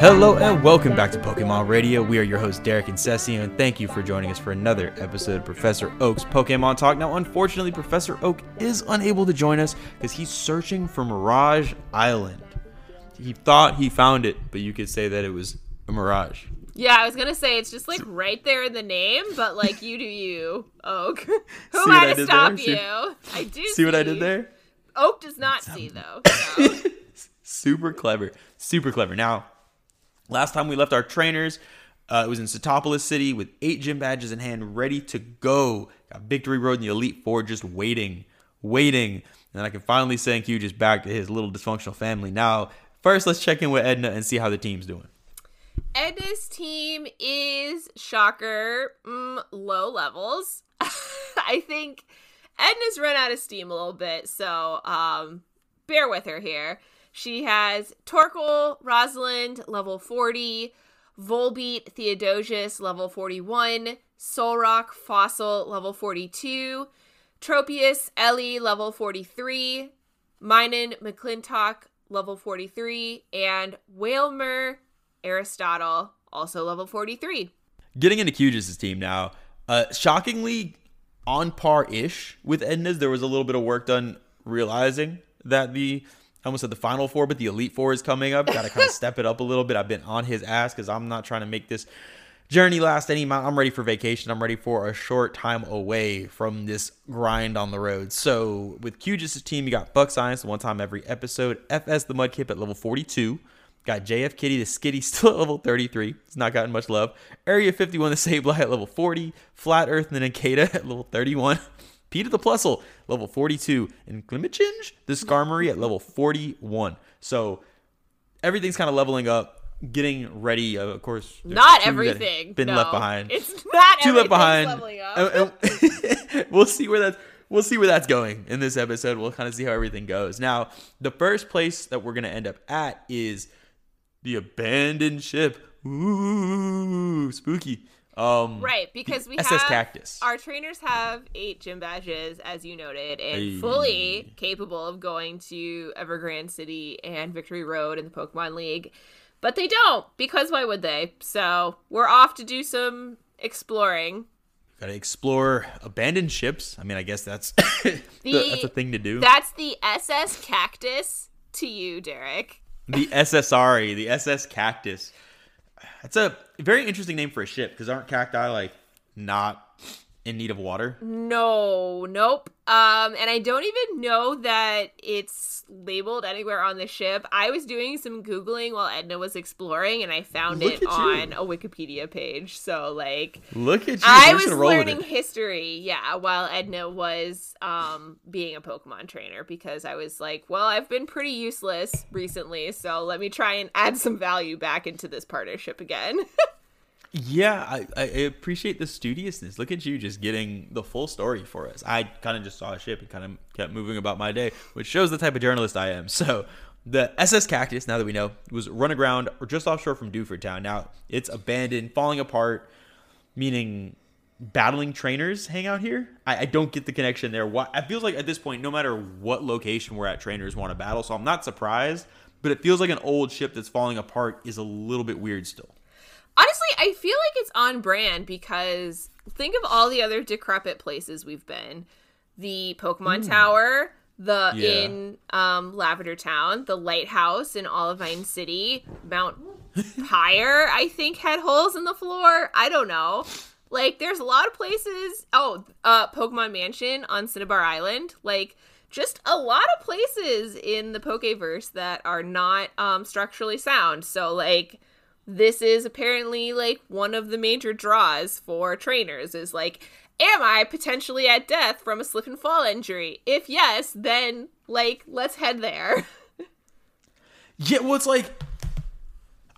Hello and welcome back to Pokemon Radio. We are your hosts Derek and Ceci, and thank you for joining us for another episode of Professor Oak's Pokemon Talk. Now, unfortunately, Professor Oak is unable to join us because he's searching for Mirage Island. He thought he found it, but you could say that it was a mirage. Yeah, I was gonna say it's just like right there in the name, but like you do you, Oak. Who see am I, to stop there? See- you? I do See what I did there? Oak does not see though. so. super clever super clever now last time we left our trainers uh, it was in Sootopolis City with eight gym badges in hand, ready to go. Got Victory Road and the Elite Four just waiting, waiting. And I can finally send Q just back to his little dysfunctional family. Now, first, let's check in with Edna and see how the team's doing. Edna's team is shocker, mm, low levels. I think Edna's run out of steam a little bit, so um, bear with her here. She has Torkoal, Rosalind, level 40, Volbeat, Theodosius, level 41, Solrock, Fossil, level 42, Tropius, Ellie, level 43, Minun, McClintock, level 43, and Wailmer, Aristotle, also level 43. Getting into Q's team now, uh, shockingly on par ish with Edna's. There was a little bit of work done realizing that the I almost said the final four, but the elite four is coming up. Got to kind of step it up a little bit. I've been on his ass because I'm not trying to make this journey last any amount. I'm ready for vacation. I'm ready for a short time away from this grind on the road. So with QGIS' team, you got Buck Science one time every episode. FS the Mudkip at level 42. Got JF Kitty the Skitty still at level 33. It's not gotten much love. Area 51 the Sableye at level 40. Flat Earth and the Nincada at level 31. Peter the Plusle, level 42. And Glimachinge, the Skarmory at level 41. So everything's kind of leveling up, getting ready. Uh, of course, Not two that have everything. Been no. left behind. It's not two left behind. leveling up. And- and we'll see where that's we'll see where that's going in this episode. We'll kind of see how everything goes. Now, the first place that we're gonna end up at is the abandoned ship. Ooh, spooky. Um, Right, because we SS have Cactus. our trainers have eight gym badges, as you noted, and Hey. fully capable of going to Evergrande City and Victory Road in the Pokemon League. But they don't, because why would they? So we're off to do some exploring. Gotta explore abandoned ships. I mean, I guess that's The- that's a thing to do. That's the SS Cactus to you, Derek. The SSRE, the SS Cactus. That's a very interesting name for a ship because aren't cacti like not in need of water? No, nope. Um, and I don't even know that it's labeled anywhere on the ship. I was doing some googling while Edna was exploring, and I found Look it you. on a Wikipedia page. So, like, Look at you. I was just gonna roll with learning history, yeah, while Edna was um being a Pokemon trainer because I was like, well, I've been pretty useless recently, so let me try and add some value back into this partnership again. Yeah, I, I appreciate the studiousness. Look at you just getting the full story for us. I kind of just saw a ship and kind of kept moving about my day, which shows the type of journalist I am. So, the SS Cactus, now that we know, was run aground or just offshore from Dewford Town. Now, it's abandoned, falling apart, meaning battling trainers hang out here. I, I don't get the connection there. Why? It feels like at this point, no matter what location we're at, trainers want to battle. So, I'm not surprised, but it feels like an old ship that's falling apart is a little bit weird still. Honestly, I feel like it's on brand because think of all the other decrepit places we've been. The Pokemon Tower, the Yeah. in um, Lavender Town, the lighthouse in Olivine City, Mount Pyre, I think had holes in the floor. I don't know. Like there's a lot of places. Oh, uh Pokemon Mansion on Cinnabar Island. Like just a lot of places in the Pokeverse that are not um structurally sound. So like this is apparently like one of the major draws for trainers is like am i potentially at death from a slip and fall injury if yes then like let's head there Yeah, well, it's like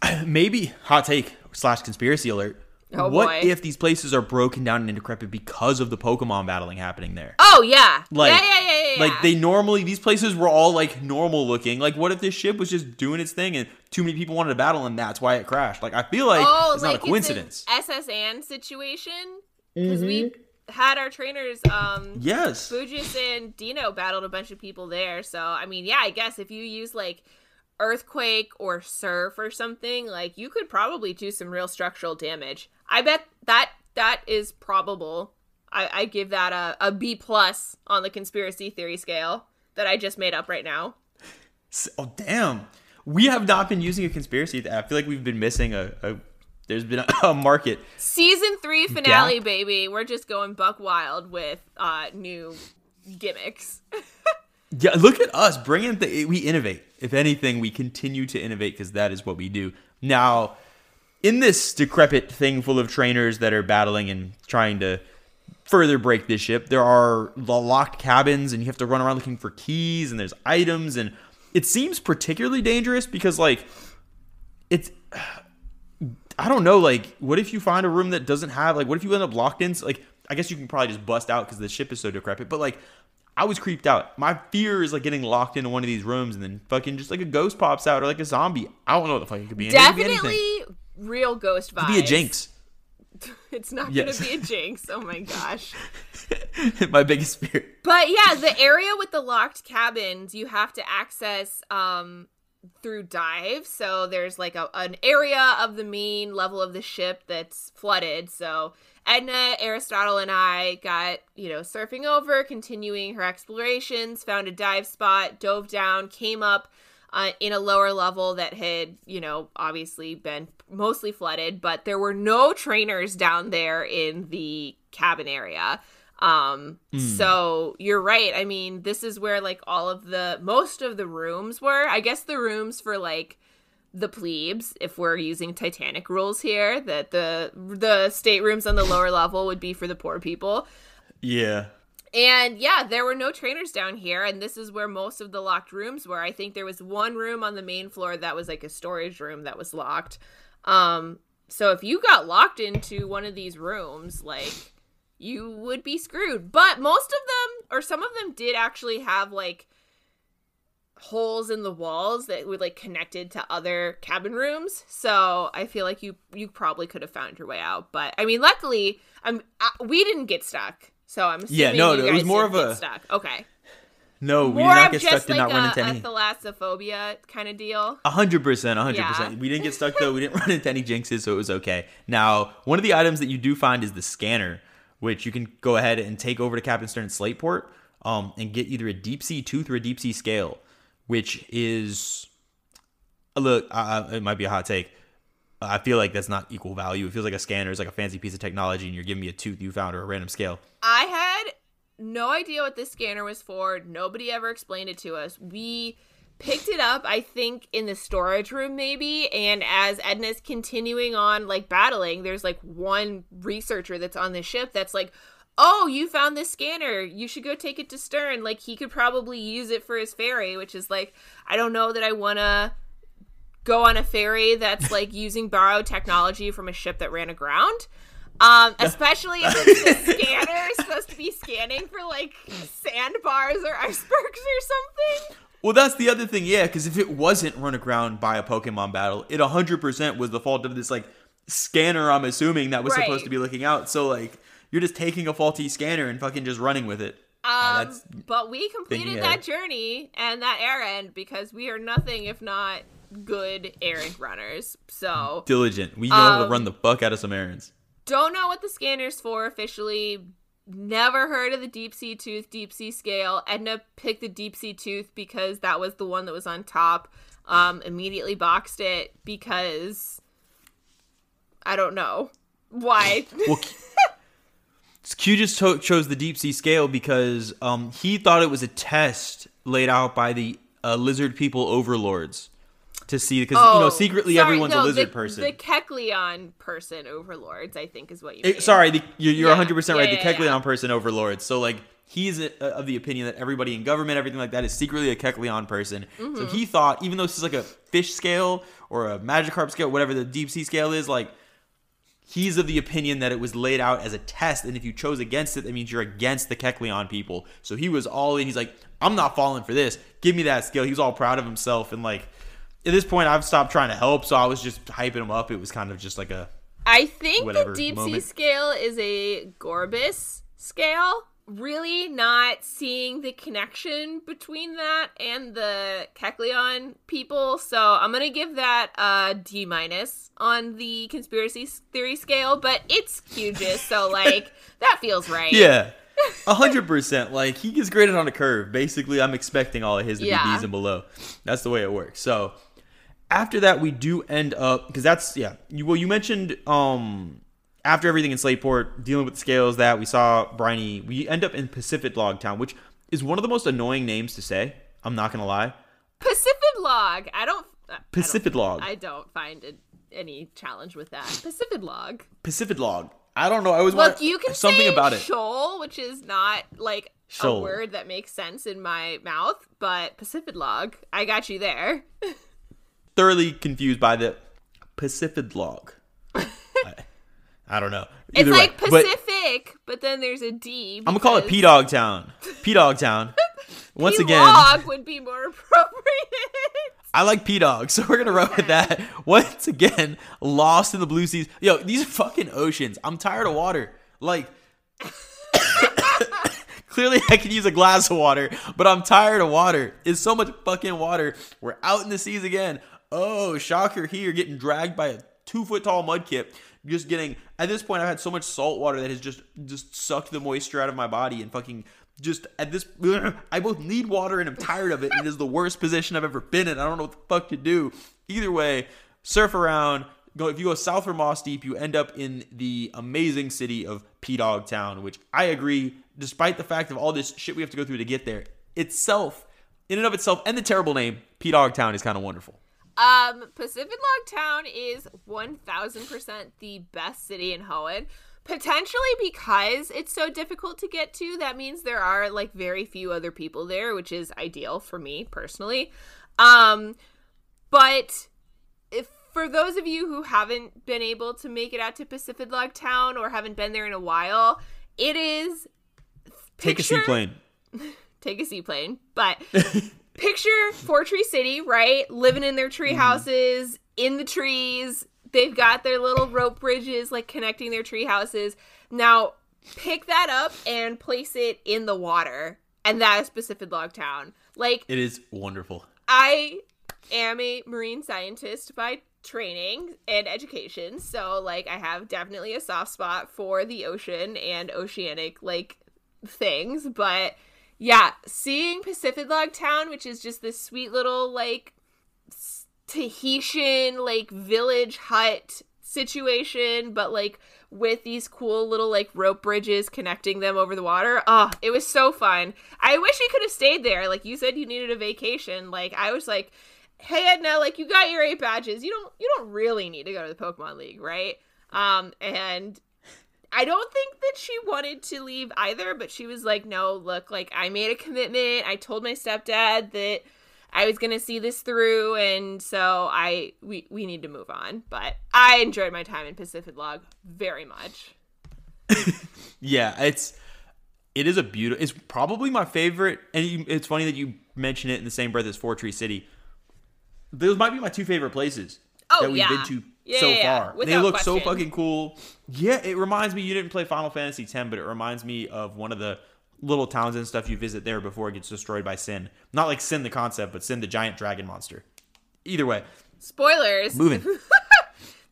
maybe hot take slash conspiracy alert. Oh, what boy. if these places are broken down and decrepit because of the Pokemon battling happening there? oh yeah Like, yeah yeah yeah, yeah, like they normally these places were all like normal looking. Like, what if this ship was just doing its thing and too many people wanted to battle and that's why it crashed? Like, I feel like oh it's like not a coincidence. it's an ss Anne situation because we had our trainers um Yes. Fujis and Dino battled a bunch of people there. So I mean, yeah, I guess if you use like earthquake or surf or something, like you could probably do some real structural damage. I bet that that is probable. I, I give that a, a B plus on the conspiracy theory scale that I just made up right now. Oh damn. We have not been using a conspiracy. I feel like we've been missing a. a there's been a, a market. Season three finale, Gap. baby. We're just going buck wild with uh new gimmicks. Yeah, look at us bringing the. We innovate. If anything, we continue to innovate because that is what we do. Now, in this decrepit thing full of trainers that are battling and trying to further break this ship, there are the locked cabins, and you have to run around looking for keys, and there's items, and it seems particularly dangerous because, like, it's. I don't know. Like, what if you find a room that doesn't have like? What if you end up locked in? Like, I guess you can probably just bust out because the ship is so decrepit. But like, I was creeped out. My fear is like getting locked into one of these rooms and then fucking just like a ghost pops out or like a zombie. I don't know what the fuck it could be. It could be anything. Definitely real ghost vibes. It could be a jinx. It's not Yes. gonna be a jinx. Oh my gosh. My biggest fear. But yeah, the area with the locked cabins you have to access um through dive. So there's like a, an area of the main level of the ship that's flooded. So Edna, Aristotle, and I got, you know, surfing over, continuing her explorations, found a dive spot, dove down, came up uh, in a lower level that had, you know, obviously been mostly flooded, but there were no trainers down there in the cabin area. Um, so you're right. I mean, this is where like all of the most of the rooms were. I guess the rooms for like the plebes, if we're using Titanic rules here, that the the staterooms on the lower level would be for the poor people. Yeah. And yeah, there were no trainers down here, and this is where most of the locked rooms were. I think there was one room on the main floor that was like a storage room that was locked. Um, so if you got locked into one of these rooms, like you would be screwed. But most of them, or some of them, did actually have like holes in the walls that were like connected to other cabin rooms. So I feel like you you probably could have found your way out. But I mean, luckily, I'm I, we didn't get stuck. So I'm Yeah, no, no, it was more of a- stuck. Okay, No, we did more not of get stuck. Did like not run a, into a any. thalassophobia kind of deal. A hundred percent, a hundred percent. We didn't get stuck though. We didn't run into any jinxes, so it was okay. Now, one of the items that you do find is the scanner, which you can go ahead and take over to Captain Stern Slateport, um, and get either a deep sea tooth or a deep sea scale, which is, look, it might be a hot take. I feel like that's not equal value. It feels like a scanner is like a fancy piece of technology, and you're giving me a tooth you found or a random scale. I had no idea what this scanner was for. Nobody ever explained it to us. We picked it up, I think, in the storage room, maybe. And as Edna's continuing on, like battling, there's like one researcher that's on the ship that's like, Oh, you found this scanner. You should go take it to Stern. Like, he could probably use it for his ferry, which is like, I don't know that I want to go on a ferry that's like using borrowed technology from a ship that ran aground. Um, especially if it's the scanner is supposed to be scanning for like sandbars or icebergs or something. Well, that's the other thing, yeah, because if it wasn't run aground by a Pokemon battle, it 100% was the fault of this, like, scanner, I'm assuming, that was Right. supposed to be looking out. So, like, you're just taking a faulty scanner and fucking just running with it. Uh, Um, that's but we completed that ahead. journey and that errand because we are nothing if not good errand runners. So diligent. We know how to Um, run the fuck out of some errands. don't know what the scanner's for officially. Never heard of the deep sea tooth, deep sea scale. Edna picked the deep sea tooth because that was the one that was on top. Um, immediately boxed it because I don't know why. Well, Q- just to- chose the deep sea scale because um, he thought it was a test laid out by the uh, lizard people overlords to see because you know Oh, secretly sorry, everyone's no, a lizard the, person. The Kecleon person overlords, I think, is what you Eh, mean. sorry, the, you're, you're Yeah, 100 percent right. yeah, the Kecleon person overlord. So like he's uh, of the opinion that everybody in government, everything like that, is secretly a Kecleon person. Mm-hmm. So he thought, even though this is like a fish scale or a Magikarp scale, whatever the deep sea scale is, like he's of the opinion that it was laid out as a test, and if you chose against it, that means you're against the Kecleon people. So he was all in. He's like, I'm not falling for this. Give me that scale. He was all proud of himself, and like at this point, I've stopped trying to help, so I was just hyping him up. It was kind of just like a I think the deep sea scale is a Gorebyss scale. Really not seeing the connection between that and the Kecleon people. So I'm gonna give that a D minus on the conspiracy theory scale, but it's Hugis, so like that feels right. Yeah. A hundred percent. Like he gets graded on a curve. Basically, I'm expecting all of his to Yeah. be D's and below. That's the way it works. So after that, we do end up because that's yeah. You, well, you mentioned um after everything in Slateport, dealing with the scales that we saw Briney, we end up in Pacific Log Town, which is one of the most annoying names to say. I'm not gonna lie. Pacific log. I don't. Pacific Log. I don't find it any challenge with that. Pacific log. Pacific Log. I don't know. I was Look, you can something say about it. shoal, which is not like Shoal. a word that makes sense in my mouth, but Pacific log, I got you there. Thoroughly confused by the Pacific Log. I, don't know. It's Either way, like but- Pacific, but, then there's a D. I'm gonna call it P Dog Town. P Dog Town. Once again, log would be more appropriate. I like P Dog, so we're gonna run with that. Once again, lost in the blue seas. Yo, these are fucking oceans. I'm tired of water. Like, clearly I can use a glass of water, but I'm tired of water. It's so much fucking water. We're out in the seas again. Oh, shocker! Here, getting dragged by a two foot tall mudkip. Just getting at this point, I've had so much salt water that has just just sucked the moisture out of my body and fucking just at this. I both need water and I'm tired of it. And It is the worst position I've ever been in. I don't know what the fuck to do. Either way, surf around. Go if you go south from Mossdeep, you end up in the amazing city of P Dog Town, which I agree, despite the fact of all this shit we have to go through to get there, itself, in and of itself, and the terrible name, P Dog Town is kind of wonderful. Um, Pacific Log Town is 1000% the best city in Hoenn. Potentially because it's so difficult to get to, that means there are like very few other people there, which is ideal for me personally. Um, but if for those of you who haven't been able to make it out to Pacific Log Town or haven't been there in a while, it is Take a seaplane. take a seaplane. But picture Fortree City, right? Living in their tree mm. houses, in the trees. They've got their little rope bridges like connecting their tree houses. Now, pick that up and place it in the water. And that is Pacific Log Town. Like, It is wonderful. I am a marine scientist by training and education. So, like, I have definitely a soft spot for the ocean and oceanic, like, things. But yeah, seeing Pacific Log Town, which is just this sweet little, like, Tahitian, like, village hut situation, but, like, with these cool little like rope bridges connecting them over the water. Oh, it was so fun. I wish we could have stayed there. Like you said you needed a vacation. Like I was like, "Hey Edna, like you got your eight badges. You don't you don't really need to go to the Pokemon League, right?" Um and I don't think that she wanted to leave either, but she was like, "No, look, like I made a commitment. I told my stepdad that I was gonna see this through, and so I we we need to move on. But I enjoyed my time in Pacific Log very much. Yeah, it's it is a beautiful. It's probably my favorite, and you, it's funny that you mention it in the same breath as Fortree City. Those might be my two favorite places Oh, that we've yeah. been to Yeah, so yeah, yeah. far. they look so fucking cool. Yeah, it reminds me. You didn't play Final Fantasy X, but it reminds me of one of the little towns and stuff you visit there before it gets destroyed by Sin. Not like Sin the concept, but Sin the giant dragon monster. Either way, Spoilers. moving.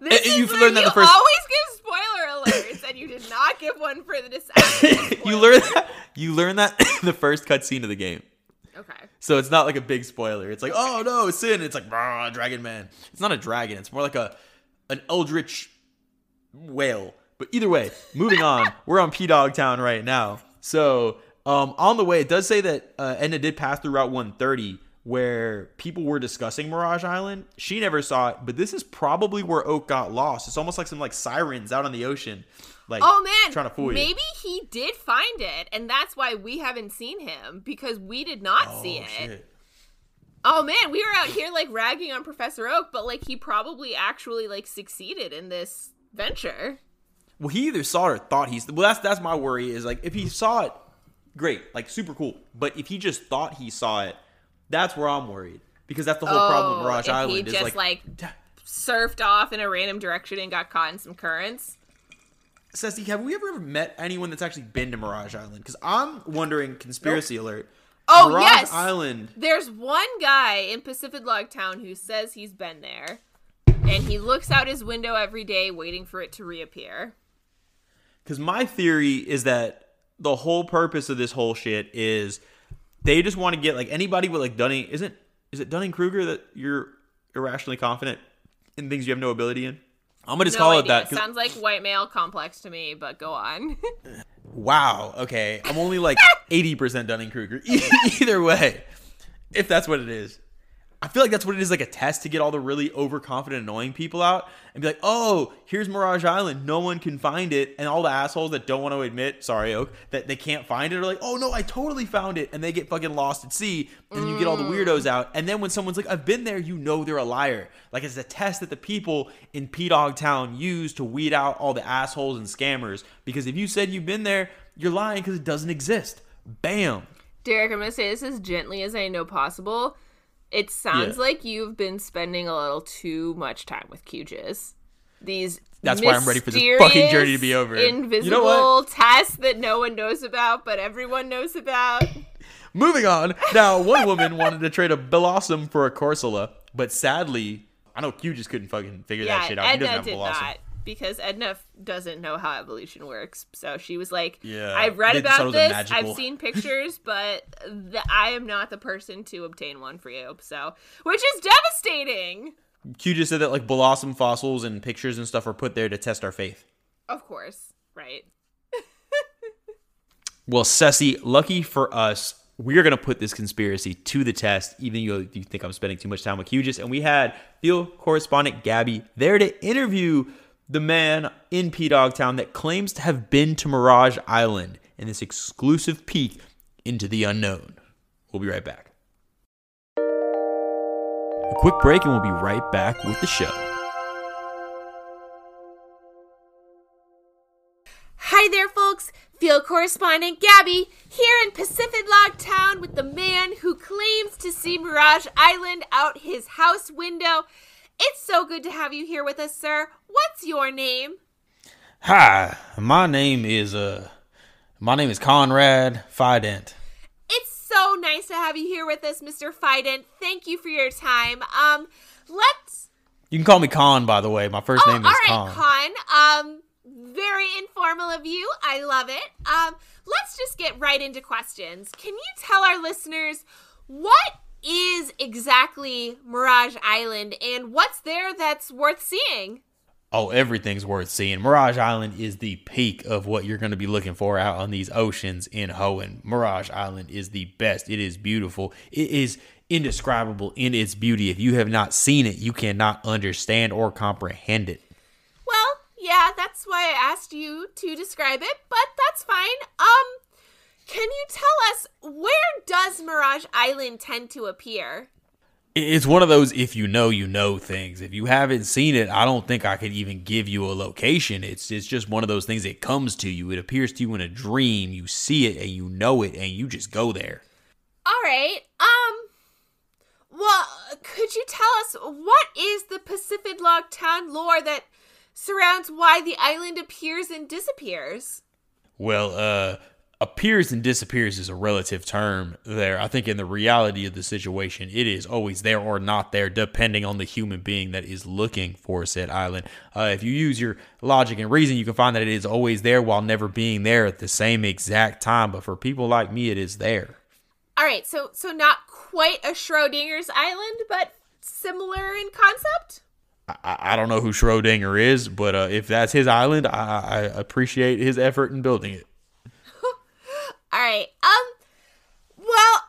This And you've learned that you the first- always give spoiler alerts, and you did not give one for the December. you learn that. You learn that in the first cutscene of the game. Okay. So it's not like a big spoiler. It's like, oh no, sin. It's like, dragon man. It's not a dragon. It's more like a an eldritch whale. But either way, moving on. We're on P Dog Town right now. So um, on the way, it does say that uh, Edna did pass through Route 130, where people were discussing Mirage Island. She never saw it, but this is probably where Oak got lost. It's almost like some like sirens out on the ocean, like Oh man, trying to fool you. maybe he did find it, and that's why we haven't seen him because we did not Oh, see it. shit. Oh man, we were out here like ragging on Professor Oak, but like he probably actually like succeeded in this venture. Well, he either saw it or thought he's. Well, that's that's my worry. Is like if he saw it, great, like super cool. But if he just thought he saw it, that's where I'm worried because that's the whole problem with Mirage Oh, Island. he is just like, like, "Duh, surfed off in a random direction and got caught in some currents. Ceci, have we ever met anyone that's actually been to Mirage Island? Because I'm wondering, conspiracy alert. Oh Mirage yes, Island. There's one guy in Pacific Log Town who says he's been there, and he looks out his window every day waiting for it to reappear. Because my theory is that the whole purpose of this whole shit is they just want to get like anybody with like Dunning. Isn't is it Dunning Kruger that you're irrationally confident in things you have no ability in? I'm gonna just no call idea. it that. Sounds like white male complex to me, but go on. Wow. Okay. I'm only like 80% Dunning Kruger. Either way, if that's what it is. I feel like that's what it is like a test to get all the really overconfident, annoying people out and be like, oh, here's Mirage Island. No one can find it. And all the assholes that don't want to admit, sorry, Oak, that they can't find it are like, oh, no, I totally found it. And they get fucking lost at sea. And you get all the weirdos out. And then when someone's like, I've been there, you know they're a liar. Like it's a test that the people in P Dog Town use to weed out all the assholes and scammers. Because if you said you've been there, you're lying because it doesn't exist. Bam. Derek, I'm gonna say this as gently as I know possible. It sounds Yeah. like you've been spending a little too much time with QJs. These That's why I'm ready for this fucking journey to be over. You know Invisible tests that no one knows about, but everyone knows about. Moving on. Now, one woman wanted to trade a Bellossom for a Corsola, but sadly, I know Q just couldn't fucking figure yeah, that shit out. he doesn't Edna have did Bellossom. not because Edna doesn't know how evolution works. So she was like, Yeah, I've read they just thought it about this, magical- I've seen pictures, but I am not the person to obtain one for you. So, which is devastating. Q just said that like Bellossom fossils and pictures and stuff are put there to test our faith. Of course, right? Well, Ceci, lucky for us, we're gonna put this conspiracy to the test, even though you think I'm spending too much time with Hughes. And we had field correspondent Gabby there to interview the man in P Dog Town that claims to have been to Mirage Island in this exclusive peek into the unknown. We'll be right back. A quick break, and we'll be right back with the show. Hi there, folks. Field correspondent Gabby here in Pacific Log Town with the man who claims to see Mirage Island out his house window. It's so good to have you here with us, sir. What's your name? Hi, my name is uh, my name is Conrad Fident. It's so nice to have you here with us, Mr. Fident. Thank you for your time. Um, let's. You can call me Con, by the way. My first Oh, name all is right, Con. Con. Um, very informal of you. I love it. Um, let's just get right into questions. Can you tell our listeners what is exactly Mirage Island and what's there that's worth seeing? Oh, everything's worth seeing. Mirage Island is the peak of what you're going to be looking for out on these oceans in Hoenn. Mirage Island is the best. It is beautiful. It is indescribable in its beauty. If you have not seen it, you cannot understand or comprehend it. Well, yeah, that's why I asked you to describe it, but that's fine. Um, can you tell us where does Mirage Island tend to appear? It's one of those if you know, you know things. If you haven't seen it, I don't think I could even give you a location. It's it's just one of those things that comes to you. It appears to you in a dream. You see it and you know it and you just go there. All right. Um. Well, could you tell us what is the Pacific Log Town lore that surrounds why the island appears and disappears? Well, uh, appears and disappears is a relative term there. I think in the reality of the situation, it is always there or not there, depending on the human being that is looking for said island. Uh, if you use your logic and reason, you can find that it is always there while never being there at the same exact time. But for people like me, it is there. All right, so so not quite a Schrodinger's island, but similar in concept. I, I don't know who Schrodinger is, but uh, if that's his island, I, I appreciate his effort in building it. All right. Um. Well,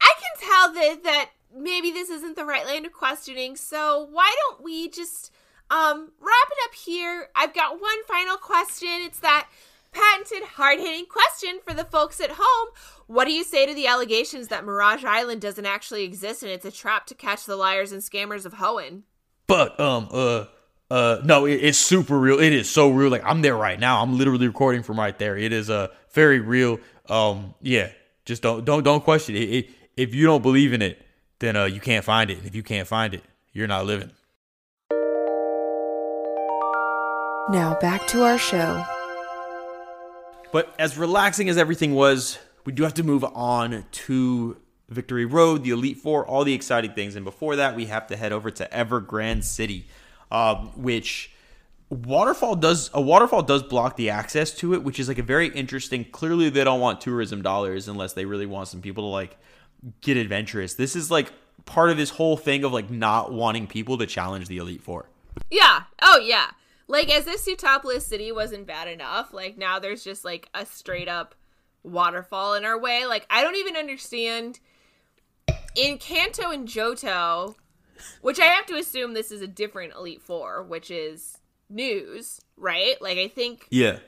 I can tell that that maybe this isn't the right line of questioning. So why don't we just um wrap it up here? I've got one final question. It's that patented hard-hitting question for the folks at home. What do you say to the allegations that Mirage Island doesn't actually exist and it's a trap to catch the liars and scammers of Hoenn? But um uh uh no, it, it's super real. It is so real. Like I'm there right now. I'm literally recording from right there. It is uh very real. Um yeah, just don't don't don't question it. it if you don't believe in it, then uh you can't find it. And if you can't find it, you're not living. Now back to our show. But as relaxing as everything was, we do have to move on to Victory Road, the Elite Four, all the exciting things. And before that, we have to head over to Evergrande City, um, which waterfall does a waterfall does block the access to it, which is like a very interesting. Clearly, they don't want tourism dollars unless they really want some people to like get adventurous. This is like part of this whole thing of like not wanting people to challenge the Elite Four. Yeah. Oh yeah. Like as if Sootopolis City wasn't bad enough, like now there's just like a straight up waterfall in our way. Like I don't even understand in Kanto and Johto, which I have to assume this is a different Elite Four, which is news, right? Like I think Yeah,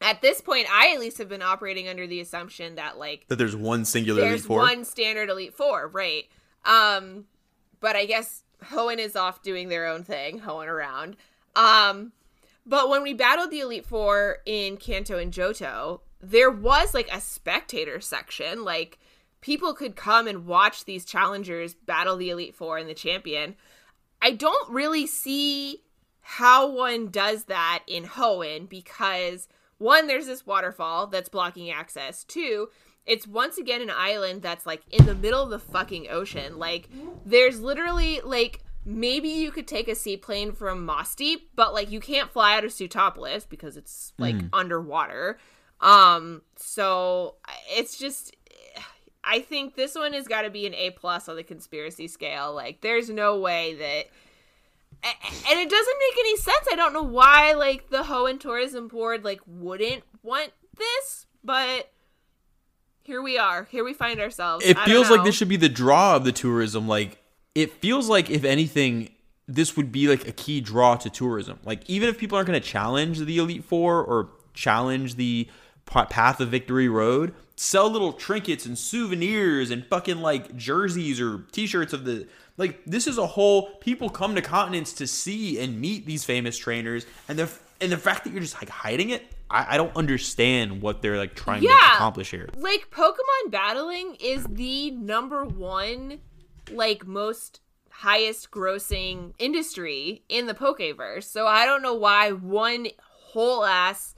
at this point I at least have been operating under the assumption that like that there's one singular there's Elite Four. one standard Elite Four, right? Um, but I guess Hoenn is off doing their own thing, hoeing around. Um, but when we battled the Elite Four in Kanto and Johto, there was like a spectator section. Like people could come and watch these challengers battle the Elite Four and the champion. I don't really see how one does that in Hoenn because one, there's this waterfall that's blocking access. Two, it's once again an island that's like in the middle of the fucking ocean. Like there's literally like maybe you could take a seaplane from Deep, but like you can't fly out of Sootopolis because it's like underwater. Um so it's just I think this one has got to be an A plus on the conspiracy scale. Like there's no way that and it doesn't make any sense. I don't know why like the Hoenn Tourism Board like wouldn't want this, but here we are. Here we find ourselves. it feels like this should be the draw of the tourism. Like it feels like if anything, this would be like a key draw to tourism. Like even if people aren't going to challenge the Elite Four or challenge the pa- Path of Victory Road, sell little trinkets and souvenirs and fucking like jerseys or T-shirts of the. Like this is a whole people come to continents to see and meet these famous trainers, and the and the fact that you're just like hiding it, I, I don't understand what they're like trying to accomplish here. like Pokemon battling is the number one like most highest grossing industry in the Pokeverse. So I don't know why one whole ass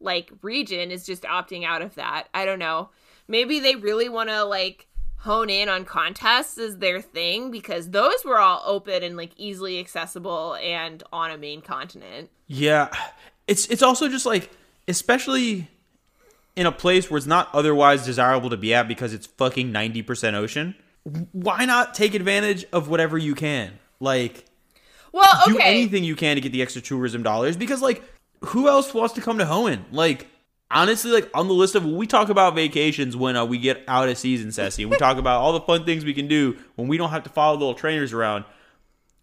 like region is just opting out of that. I don't know. Maybe they really want to like hone in on contests as their thing because those were all open and like easily accessible and on a main continent. Yeah, it's it's also just like, especially in a place where it's not otherwise desirable to be at because it's fucking ninety percent ocean. Why not take advantage of whatever you can? Like, Well, okay. do anything you can to get the extra tourism dollars because, like, who else wants to come to Hoenn? Like, honestly, like on the list of we talk about vacations when uh, we get out of season, Sassy, and we talk about all the fun things we can do when we don't have to follow little trainers around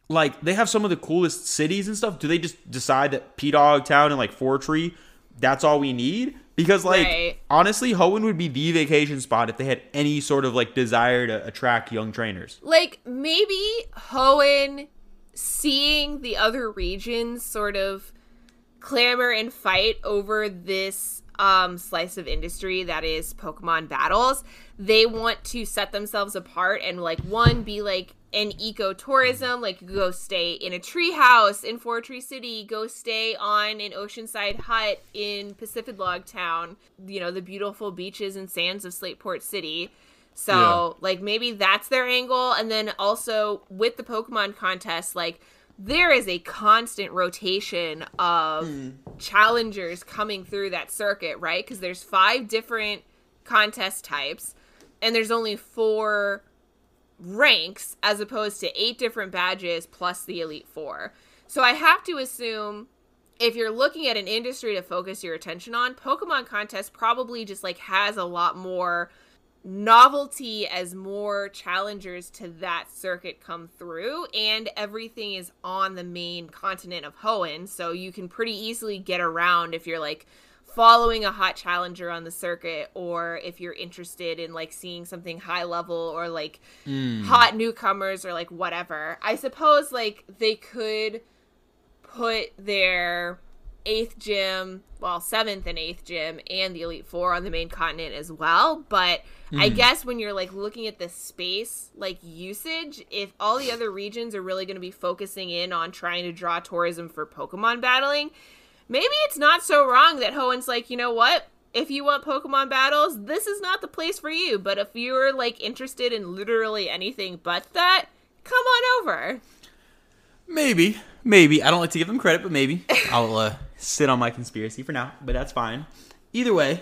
like they have some of the coolest cities and stuff. Do they just decide that P Dog Town and like Fortree, that's all we need? Because like Right. honestly, Hoenn would be the vacation spot if they had any sort of like desire to attract young trainers. like maybe Hoenn seeing the other regions sort of clamor and fight over this um slice of industry that is Pokemon battles. They want to set themselves apart and like one be like an ecotourism, like go stay in a treehouse in Fortree City, go stay on an oceanside hut in Pacific Log Town, you know, the beautiful beaches and sands of Slateport City. So, like, maybe that's their angle. And then also with the Pokemon contest, like, there is a constant rotation of hmm. challengers coming through that circuit, right? Because there's five different contest types, and there's only four ranks as opposed to eight different badges plus the Elite Four. So I have to assume if you're looking at an industry to focus your attention on, Pokemon contest probably just like has a lot more novelty as more challengers to that circuit come through and everything is on the main continent of Hoenn so you can pretty easily get around if you're like following a hot challenger on the circuit or if you're interested in like seeing something high level or like hmm. hot newcomers or like whatever. I suppose like they could put their eighth gym, well, seventh and eighth gym, and the Elite Four on the main continent as well. But I guess when you're like looking at the space like usage, if all the other regions are really going to be focusing in on trying to draw tourism for Pokemon battling, maybe it's not so wrong that Hoenn's like, you know what? If you want Pokemon battles, this is not the place for you. But if you're like interested in literally anything but that, come on over. Maybe, maybe. I don't like to give them credit, but maybe I'll uh, sit on my conspiracy for now. But that's fine. Either way,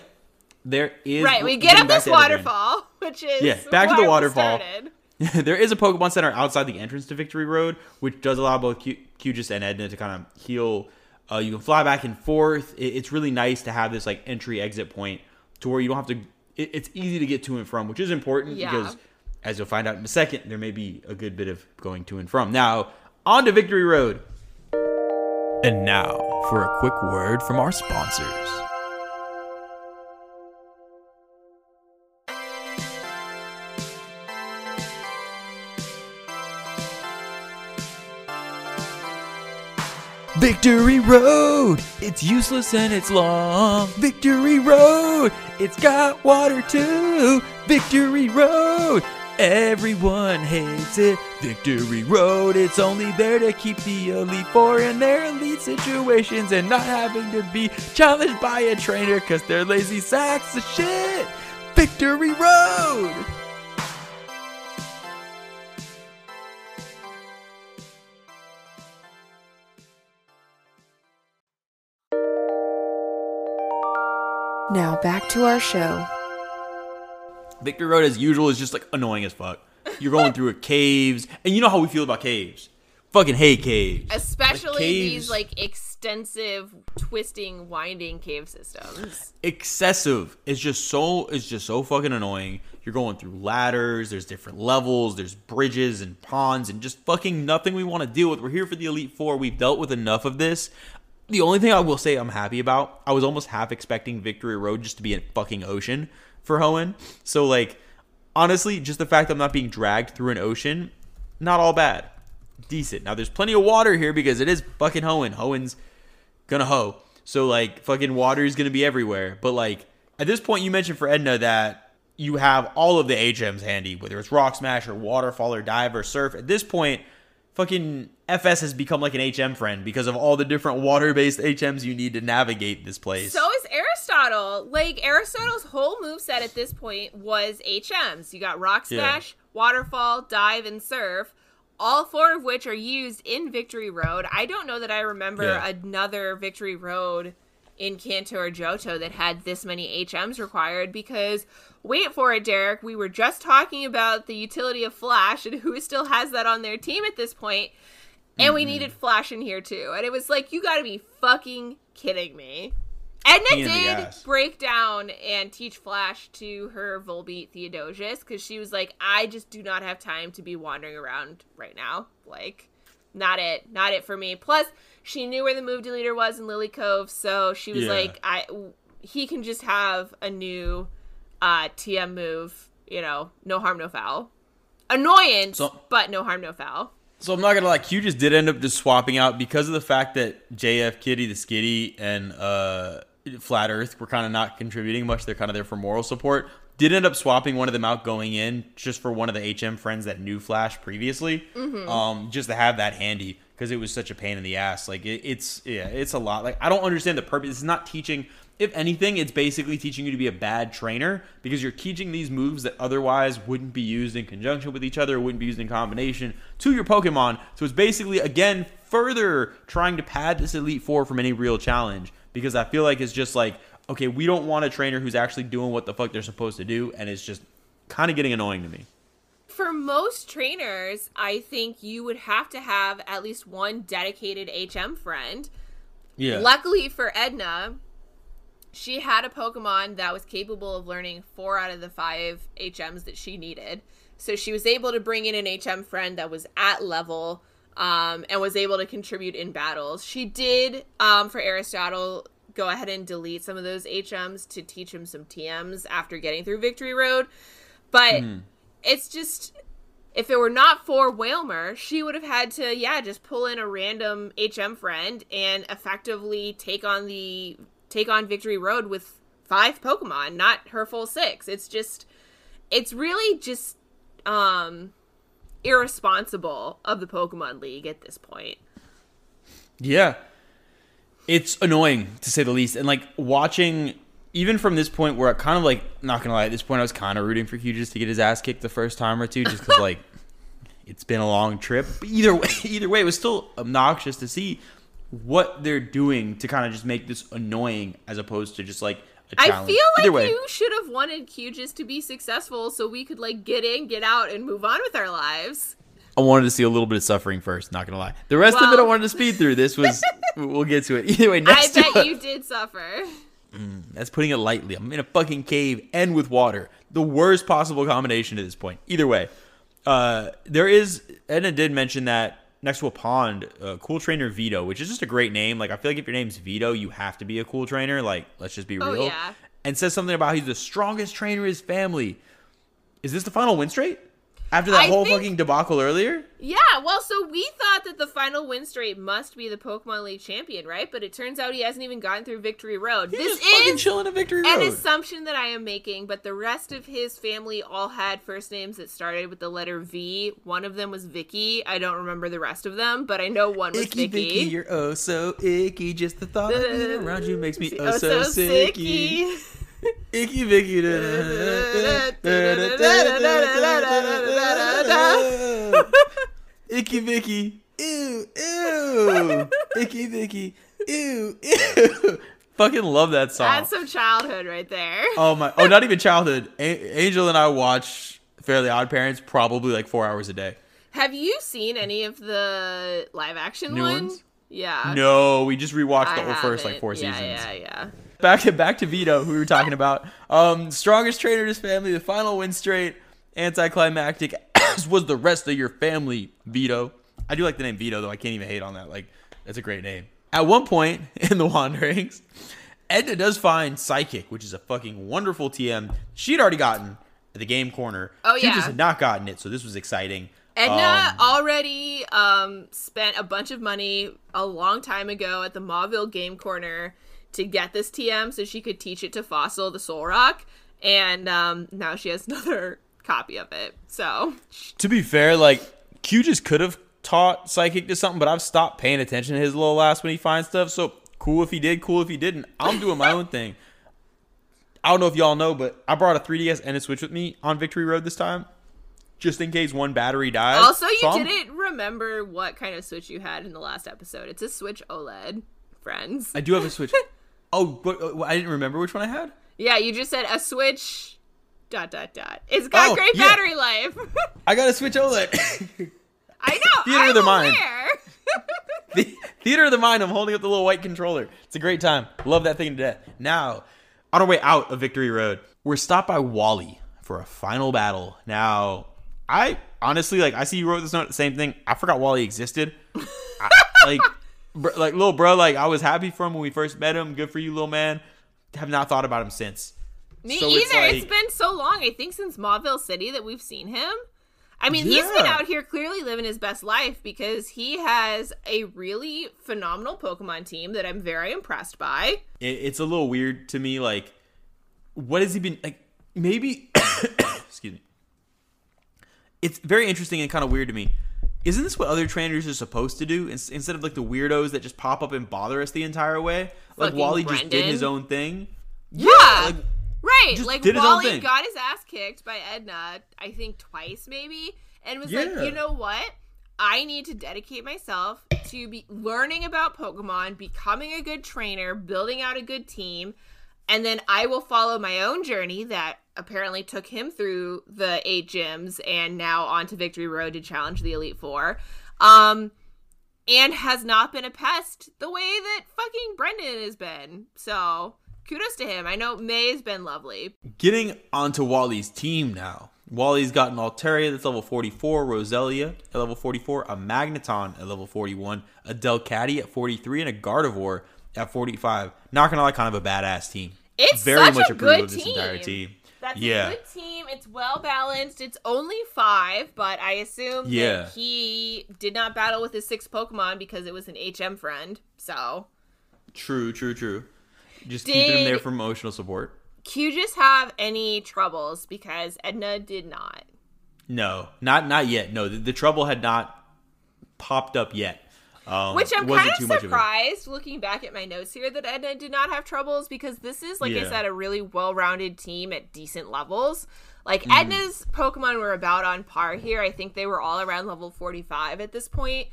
there is right. We get up this waterfall, which is yeah. Back to the waterfall. there is a Pokemon Center outside the entrance to Victory Road, which does allow both Q- Qgis and Edna to kind of heal. Uh, you can fly back and forth. It, it's really nice to have this like entry exit point to where you don't have to. It, it's easy to get to and from, which is important Yeah. because, as you'll find out in a second, there may be a good bit of going to and from. Now, on to Victory Road. And now for a quick word from our sponsors. Victory Road! It's useless and it's long. Victory Road! It's got water too. Victory Road! Everyone hates it. Victory Road, it's only there to keep the Elite Four in their elite situations and not having to be challenged by a trainer because they're lazy sacks of shit. Victory Road! Now back to our show. Victor Road, as usual, is just like annoying as fuck. You're going through a caves, and you know how we feel about caves. Fucking hate caves. Especially caves- these like extensive, twisting, winding cave systems. excessive. It's just so it's just so fucking annoying. You're going through ladders, there's different levels, there's bridges and ponds and just fucking nothing we want to deal with. We're here for the Elite 4. We've dealt with enough of this. The only thing I will say I'm happy about, I was almost half expecting Victory Road just to be a fucking ocean for Hoenn. So like honestly, just the fact I'm not being dragged through an ocean, not all bad. Decent. Now there's plenty of water here because it is fucking Hoenn. Hoenn's gonna hoe. So like fucking water is gonna be everywhere. But like at this point, you mentioned for Edna that you have all of the HMs handy, whether it's Rock Smash or Waterfall or Dive or Surf. At this point, fucking FS has become like an HM friend because of all the different water-based HMs you need to navigate this place. So is Aristotle. Like Aristotle's whole moveset at this point was HMs. You got Rock Yeah. Smash, Waterfall, Dive, and Surf. All four of which are used in Victory Road. I don't know that I remember Yeah. another Victory Road in Kanto or Johto that had this many HMs required because wait for it, Derek. We were just talking about the utility of Flash and who still has that on their team at this point, And Mm-hmm. we needed Flash in here too. And it was like, you gotta be fucking kidding me. Edna in did break down and teach Flash to her Volbeat Theodosius because she was like, I just do not have time to be wandering around right now. Like, not it. Not it for me. Plus, she knew where the move deleter was in Lilycove, so she was Yeah. like, I he can just have a new uh TM move, you know, no harm, no foul. Annoyance, So- but no harm, no foul. So I'm not gonna lie, Q just did end up just swapping out because of the fact that JF Kitty the Skitty and uh, Flat Earth were kind of not contributing much. They're kind of there for moral support. Did end up swapping one of them out going in just for one of the HM friends that knew Flash previously, um, just to have that handy because it was such a pain in the ass. Like it, it's yeah, it's a lot. Like I don't understand the purpose. It's not teaching. If anything, it's basically teaching you to be a bad trainer because you're teaching these moves that otherwise wouldn't be used in conjunction with each other, wouldn't be used in combination to your Pokemon. So it's basically again further trying to pad this Elite Four from any real challenge because I feel like it's just like okay, we don't want a trainer who's actually doing what the fuck they're supposed to do, and it's just kind of getting annoying to me. For most trainers, I think you would have to have at least one dedicated HM friend. Yeah. Luckily for Edna, she had a Pokemon that was capable of learning four out of the five HMs that she needed. So she was able to bring in an HM friend that was at level um, and was able to contribute in battles. She did, um, for Aristotle, go ahead and delete some of those HMs to teach him some TMs after getting through Victory Road. But it's just if it were not for Wailmer, she would have had to, yeah, just pull in a random HM friend and effectively take on the take on Victory Road with five Pokemon, not her full six. It's just it's really just um irresponsible of the Pokemon League at this point. Yeah. It's annoying to say the least. And like watching, even from this point where I kind of like, not gonna lie, at this point I was kind of rooting for Q just to get his ass kicked the first time or two, just because like it's been a long trip. But either way, either way, it was still obnoxious to see what they're doing to kind of just make this annoying as opposed to just like a I feel either like way, you should have wanted Q just to be successful so we could like get in, get out, and move on with our lives. I wanted to see a little bit of suffering first. Not gonna lie, the rest of it I wanted to speed through. This was, we'll get to it. Either way, I bet you did suffer. That's putting it lightly. I'm in a fucking cave and with water. The worst possible combination at this point. Either way, uh, there is. Edna did mention that next to a pond, uh, cool trainer Vito, which is just a great name. Like I feel like if your name's Vito, you have to be a cool trainer. Like let's just be Oh, real. yeah. And says something about he's the strongest trainer in his family. Is this the final win straight? After that I whole think- fucking debacle earlier? Yeah, well, so we thought that the final win straight must be the Pokemon League champion, right? But it turns out he hasn't even gotten through Victory Road. He's this is chilling at Victory Road. an assumption that I am making, but the rest of his family all had first names that started with the letter V. One of them was Vicky. I don't remember the rest of them, but I know one was Icky Vicky. Vicky, you're oh so icky. Just the thought of around you makes me oh, oh so sicky. Icky Vicky. Icky Vicky. Ew, ew. Icky Vicky. Ew, ew. Fucking love that song. That's some childhood right there. oh my. Oh, not even childhood. A- Angel and I watch Fairly Odd Parents probably like four hours a day. Have you seen any of the live action New one? ones? Yeah. No, we just rewatched I the whole first like four yeah, seasons. Yeah, yeah, back to back to Vito, who we were talking about. Um, strongest trainer in his family, the final win straight, anticlimactic, as was the rest of your family, Vito. I do like the name Vito, though. I can't even hate on that. Like, that's a great name. At one point in the Wanderings, Edna does find Psychic, which is a fucking wonderful TM. She'd already gotten at the game corner. Oh, She yeah. just had not gotten it, so this was exciting. Edna Um, already um, spent a bunch of money a long time ago at the Mauville Game Corner to get this TM so she could teach it to Fossil, the Solrock, and um, now she has another copy of it. So To be fair, like Q just could have taught psychic to something, but I've stopped paying attention to his little ass when he finds stuff. So cool if he did, cool if he didn't. I'm doing my own thing. I don't know if y'all know, but I brought a 3DS and a Switch with me on Victory Road this time, just in case one battery dies. also, you So I'm- didn't remember what kind of Switch you had in the last episode. It's a Switch OLED, friends. I do have a Switch. oh, but uh, I didn't remember which one I had. Yeah, you just said a Switch. Dot dot dot. It's got Oh, great yeah. battery life. I got a Switch OLED. I know. Theater of I'm the mind. The- Theater of the mind. I'm holding up the little white controller. It's a great time. Love that thing to death. Now, on our way out of Victory Road, we're stopped by Wally for a final battle. Now, I honestly like. I see you wrote this note. The same thing. I forgot Wally existed. I, like, like little bro. Like I was happy for him when we first met him. Good for you, little man. Have not thought about him since. Me So either. it's it's like- been so long. I think since Mauville City that we've seen him. I mean, he's been out here clearly living his best life because he has a really phenomenal Pokemon team that I'm very impressed by. it, it's a little weird to me. Like, what has he been like? Maybe, excuse me. It's very interesting and kind of weird to me. Isn't this what other trainers are supposed to do Ins- instead of like the weirdos that just pop up and bother us the entire way? Like Fucking Wally just did his own thing. Yeah. like, Right. just Like did his own Wally thing. got his ass kicked by Edna, I think twice maybe, and was like, Yeah. you know what? I need to dedicate myself to be learning about Pokemon, becoming a good trainer, building out a good team, and then I will follow my own journey that apparently took him through the eight gyms and now onto Victory Road to challenge the Elite Four. Um and has not been a pest the way that fucking Brendan has been. So kudos to him. I know May has been lovely. Getting onto Wally's team now. Wally's got an Altaria that's level 44, Roselia at level 44, a Magneton at level 41, a Delcatty at 43, and a Gardevoir at 45. Not gonna lie, kind of a badass team. It's Very such much a approve good of this entire team. That's Yeah. a good team. It's well balanced. It's only five, but I assume Yeah. that he did not battle with his six Pokemon because it was an HM friend. So True, true, true. Just keeping him there for emotional support. Q just have any troubles because Edna did not. No, not not yet. No, the, the trouble had not popped up yet. Um, Which I'm kind of much of surprised looking back at my notes here that Edna did not have troubles because this is, like I said, a really well rounded team at decent levels. Like Mm. Edna's Pokemon were about on par here. I think they were all around level 45 at this point,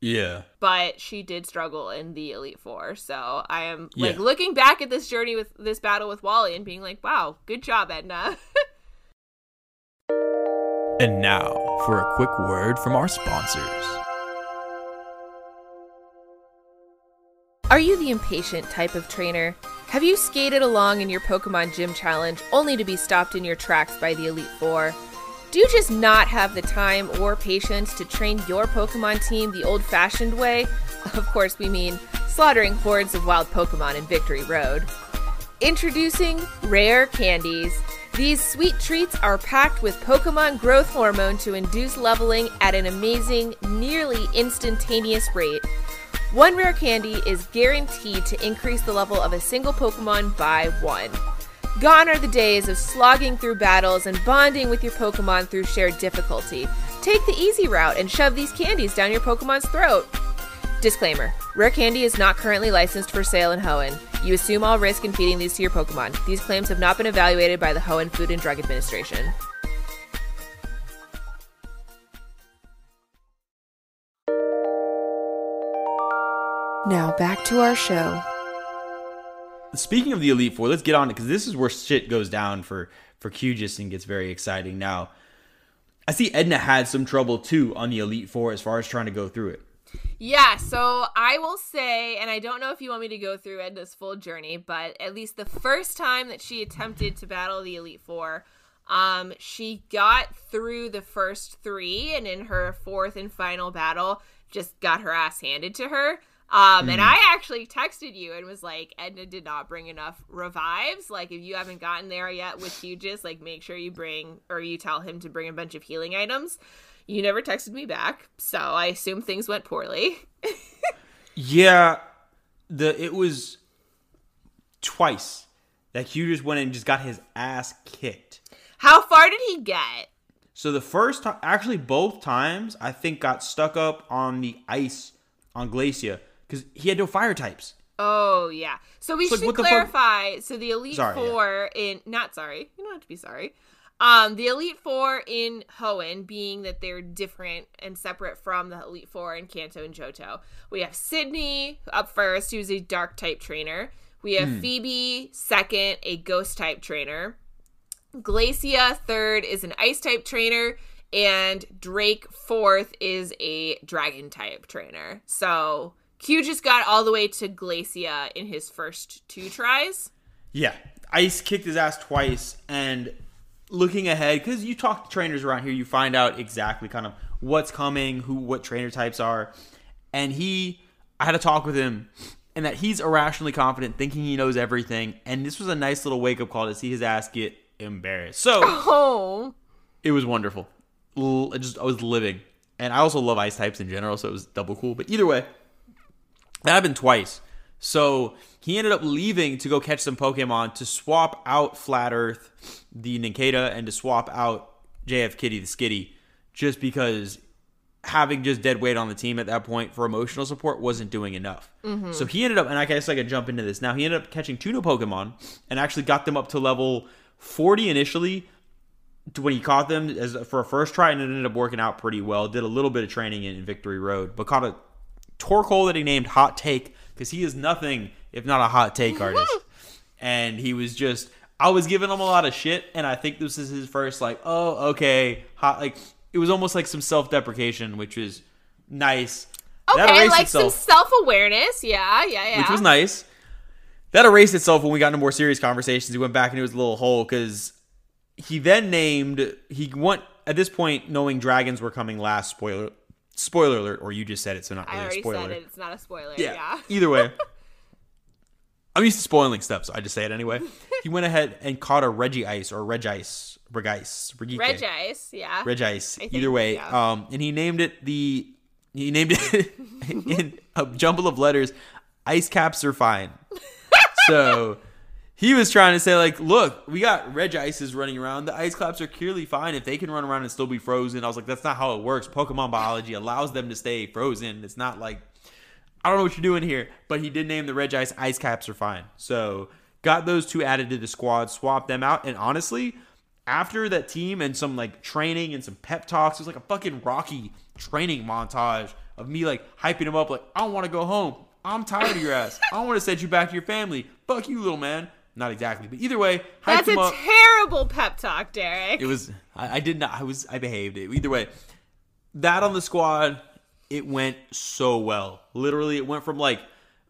Yeah. but she did struggle in the Elite Four. So I am like Yeah. looking back at this journey with this battle with Wally and being like, wow, good job, Edna. And now for a quick word from our sponsors. Are you the impatient type of trainer? Have you skated along in your Pokemon Gym Challenge only to be stopped in your tracks by the Elite Four? Do you just not have the time or patience to train your Pokemon team the old fashioned way? Of course, we mean slaughtering hordes of wild Pokemon in Victory Road. Introducing Rare Candies. These sweet treats are packed with Pokemon growth hormone to induce leveling at an amazing, nearly instantaneous rate. One rare candy is guaranteed to increase the level of a single Pokemon by one. Gone are the days of slogging through battles and bonding with your Pokemon through shared difficulty. Take the easy route and shove these candies down your Pokemon's throat. Disclaimer Rare Candy is not currently licensed for sale in Hoenn. You assume all risk in feeding these to your Pokemon. These claims have not been evaluated by the Hoenn Food and Drug Administration. Now back to our show. Speaking of the Elite Four, let's get on it because this is where shit goes down for for QGIS and gets very exciting. Now, I see Edna had some trouble too on the Elite Four as far as trying to go through it. Yeah, so I will say, and I don't know if you want me to go through Edna's full journey, but at least the first time that she attempted to battle the Elite Four, um, she got through the first three, and in her fourth and final battle, just got her ass handed to her. Um, and I actually texted you and was like, Edna did not bring enough revives. Like, if you haven't gotten there yet with Hugis, like, make sure you bring or you tell him to bring a bunch of healing items. You never texted me back, so I assume things went poorly. Yeah, the it was twice that Hugh just went and just got his ass kicked. How far did he get? So the first time, actually both times, I think got stuck up on the ice on Glacia because he had no fire types. Oh yeah. So we It's like, should the clarify. So the Elite Sorry, yeah. Four in not sorry. You don't have to be sorry. Um, the Elite Four in Hoenn, being that they're different and separate from the Elite Four in Kanto and Johto. We have Sydney up first, who's a Dark type trainer. We have Phoebe second, a Ghost type trainer. Glacia third is an Ice type trainer, and Drake fourth is a Dragon type trainer. So Q just got all the way to Glacia in his first two tries. Yeah, Ice kicked his ass twice, and looking ahead, because you talk to trainers around here, you find out exactly kind of what's coming, who, what trainer types are, and he, I had a talk with him, and that he's irrationally confident, thinking he knows everything, and this was a nice little wake up call to see his ass get embarrassed. So Oh, it was wonderful. L- I just I was living, and I also love ice types in general, so it was double cool. But either way, that happened twice. So he ended up leaving to go catch some Pokemon to swap out Flat Earth, the Nincada, and to swap out JF Kitty, the Skitty, just because having just dead weight on the team at that point for emotional support wasn't doing enough. Mm-hmm. So he ended up, and I guess I could jump into this now. He ended up catching two new Pokemon and actually got them up to level 40 initially to when he caught them as for a first try, and it ended up working out pretty well. Did a little bit of training in Victory Road, but caught a Torkoal that he named Hot Take because he is nothing if not a hot take artist. and he was just, I was giving him a lot of shit, and I think this is his first like, oh okay, hot like it was almost like some self deprecation, which was nice. Okay, like itself some self awareness. Yeah, yeah, yeah. which was nice. That erased itself when we got into more serious conversations. He went back into his little hole because he then named he went at this point knowing dragons were coming last. Spoiler, spoiler alert, or you just said it, so not really a spoiler. I already spoiler. said it. It's not a spoiler. Yeah. Yeah. Either way, I'm used to spoiling stuff, so I just say it anyway. He went ahead and caught a Reggie Ice or Regice, Regice, Regike. Regice. Yeah. Regice. I think, Either way, yeah. um, and he named it the he named it in a jumble of letters. Ice caps are fine. so he was trying to say like, look, we got Regices running around. The ice claps are clearly fine if they can run around and still be frozen. I was like, that's not how it works. Pokemon biology allows them to stay frozen. It's not like I don't know what you're doing here, but he did name the Regice ice caps are fine. So got those two added to the squad, swapped them out, and honestly, after that team and some like training and some pep talks, it was like a fucking Rocky training montage of me like hyping him up, like I don't want to go home. I'm tired of your ass. I don't want to send you back to your family. Fuck you, little man. Not exactly, but either way, That's a up. terrible pep talk, Derek. It was I, I did not I was I behaved. Either way, that on the squad, it went so well. Literally, it went from like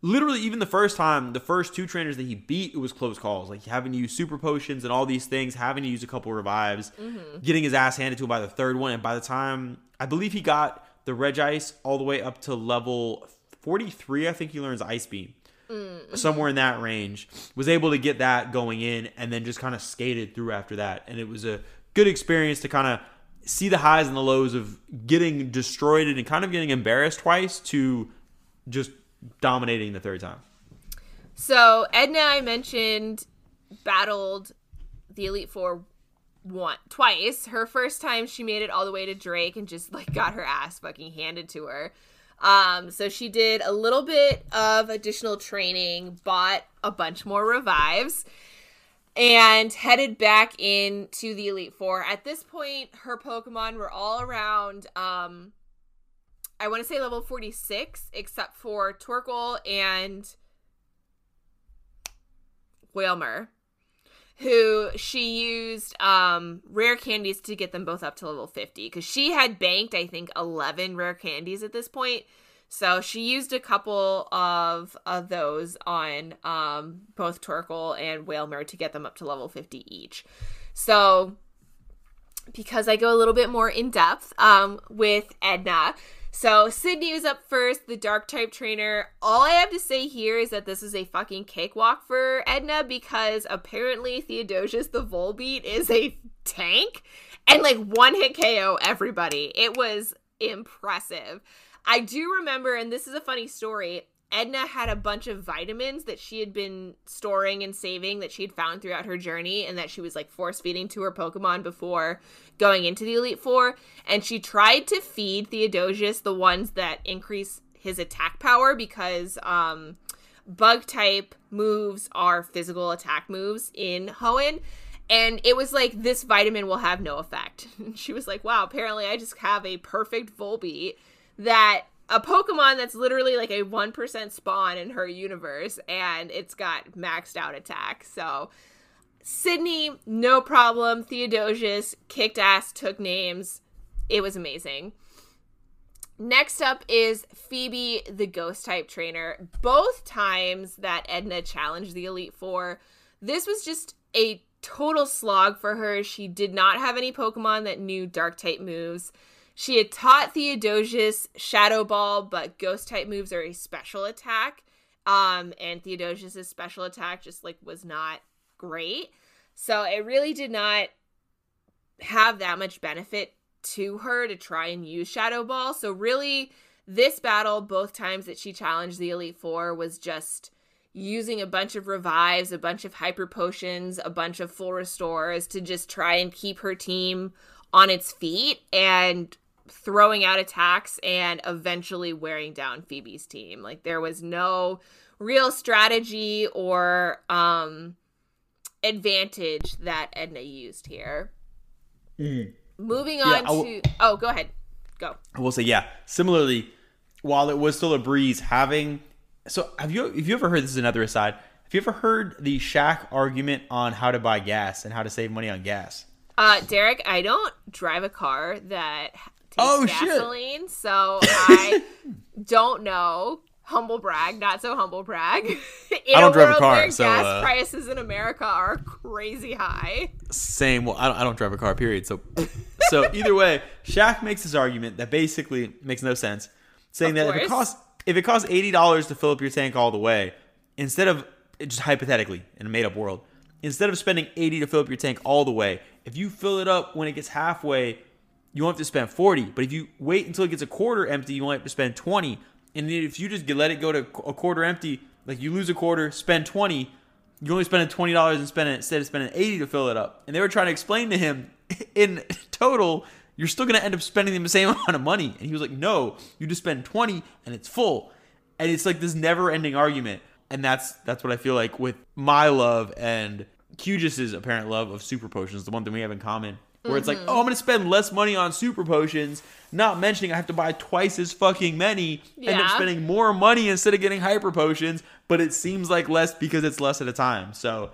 literally even the first time, the first two trainers that he beat, it was close calls. Like having to use super potions and all these things, having to use a couple revives, mm-hmm. getting his ass handed to him by the third one, and by the time I believe he got the Regice all the way up to level 43, I think he learns Ice Beam Mm-hmm. somewhere in that range was able to get that going in and then just kind of skated through after that and it was a good experience to kind of see the highs and the lows of getting destroyed and kind of getting embarrassed twice to just dominating the third time So Edna, I mentioned, battled the Elite Four one twice. Her first time, she made it all the way to Drake and just like got her ass fucking handed to her. Um, so she did a little bit of additional training, bought a bunch more revives, and headed back into the Elite Four. At this point, her Pokemon were all around um I want to say level 46, except for Torkoal and Wailmer, who she used um, rare candies to get them both up to level 50 because she had banked, I think, 11 rare candies at this point. So she used a couple of, of those on um, both Torkoal and Wailmer to get them up to level 50 each. So because I go a little bit more in depth um, with Edna. So Sydney was up first, the dark type trainer. All I have to say here is that this is a fucking cakewalk for Edna because apparently Theodosius the Volbeat is a tank and like one hit KO everybody. It was impressive. I do remember, and this is a funny story. Edna had a bunch of vitamins that she had been storing and saving that she had found throughout her journey and that she was like force feeding to her Pokemon before going into the Elite Four. And she tried to feed Theodosius the ones that increase his attack power because um, bug type moves are physical attack moves in Hoenn. And it was like, this vitamin will have no effect. And she was like, wow, apparently I just have a perfect Volbeat that a Pokemon that's literally like a 1% spawn in her universe and it's got maxed out attack. So Sydney, no problem. Theodosius kicked ass, took names. It was amazing. Next up is Phoebe, the ghost type trainer. Both times that Edna challenged the Elite Four, this was just a total slog for her. She did not have any Pokemon that knew dark type moves. She had taught Theodosius Shadow Ball, but ghost type moves are a special attack. Um, and Theodosius's special attack just like was not great. So it really did not have that much benefit to her to try and use Shadow Ball. So really this battle, both times that she challenged the Elite Four, was just using a bunch of revives, a bunch of hyper potions, a bunch of full restores to just try and keep her team on its feet and throwing out attacks and eventually wearing down Phoebe's team. Like there was no real strategy or um advantage that Edna used here. Moving on Yeah, w- to Oh, go ahead. Go. I will say, yeah. Similarly, while it was still a breeze, having so have you have you ever heard this is another aside? Have you ever heard the Shaq argument on how to buy gas and how to save money on gas? Uh Derek, I don't drive a car that Oh, shit. so I don't know. Humble brag, not so humble brag. I don't drive a car, so, gas uh, prices in America are crazy high. Same. Well, I don't, I don't drive a car. Period. So, so either way, Shaq makes this argument that basically makes no sense, saying Of that if it costs if it costs eighty dollars to fill up your tank all the way, instead of just hypothetically in a made up world, instead of spending eighty to fill up your tank all the way, if you fill it up when it gets halfway, you won't have to spend forty. But if you wait until it gets a quarter empty, you only have to spend twenty. And if you just let it go to a quarter empty, like you lose a quarter, spend twenty, you only twenty dollars and spending instead of spending eighty to fill it up. And they were trying to explain to him in total, you're still gonna end up spending the same amount of money. And he was like, No, you just spend twenty and it's full. And it's like this never ending argument. And that's that's what I feel like with my love and Cugis' apparent love of super potions, the one thing we have in common. Where it's like, mm-hmm. oh, I'm gonna spend less money on super potions, not mentioning I have to buy twice as fucking many, end up Yeah. spending more money instead of getting hyper potions, but it seems like less because it's less at a time. So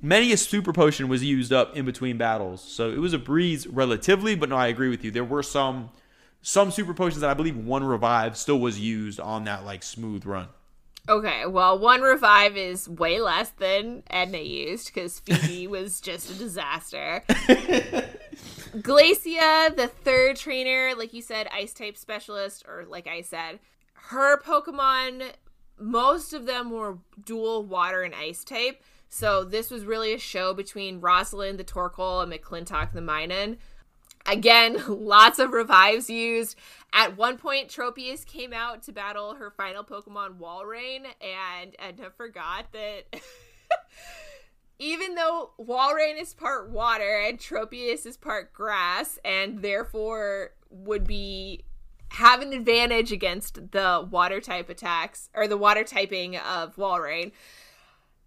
many a super potion was used up in between battles. So it was a breeze relatively, but no, I agree with you. There were some some super potions that I believe one revive still was used on that like smooth run. Okay, well, one revive is way less than Edna used because Phoebe was just a disaster. Glacia, the third trainer, like you said, ice type specialist, or like I said, her Pokemon, most of them were dual water and ice type. So this was really a show between Rosalind, the Torkoal, and McClintock, the Minun. Again, lots of revives used. At one point, Tropius came out to battle her final Pokemon, Walrein, and Edna forgot that even though Walrein is part water and Tropius is part grass, and therefore would be have an advantage against the water type attacks or the water typing of Walrein.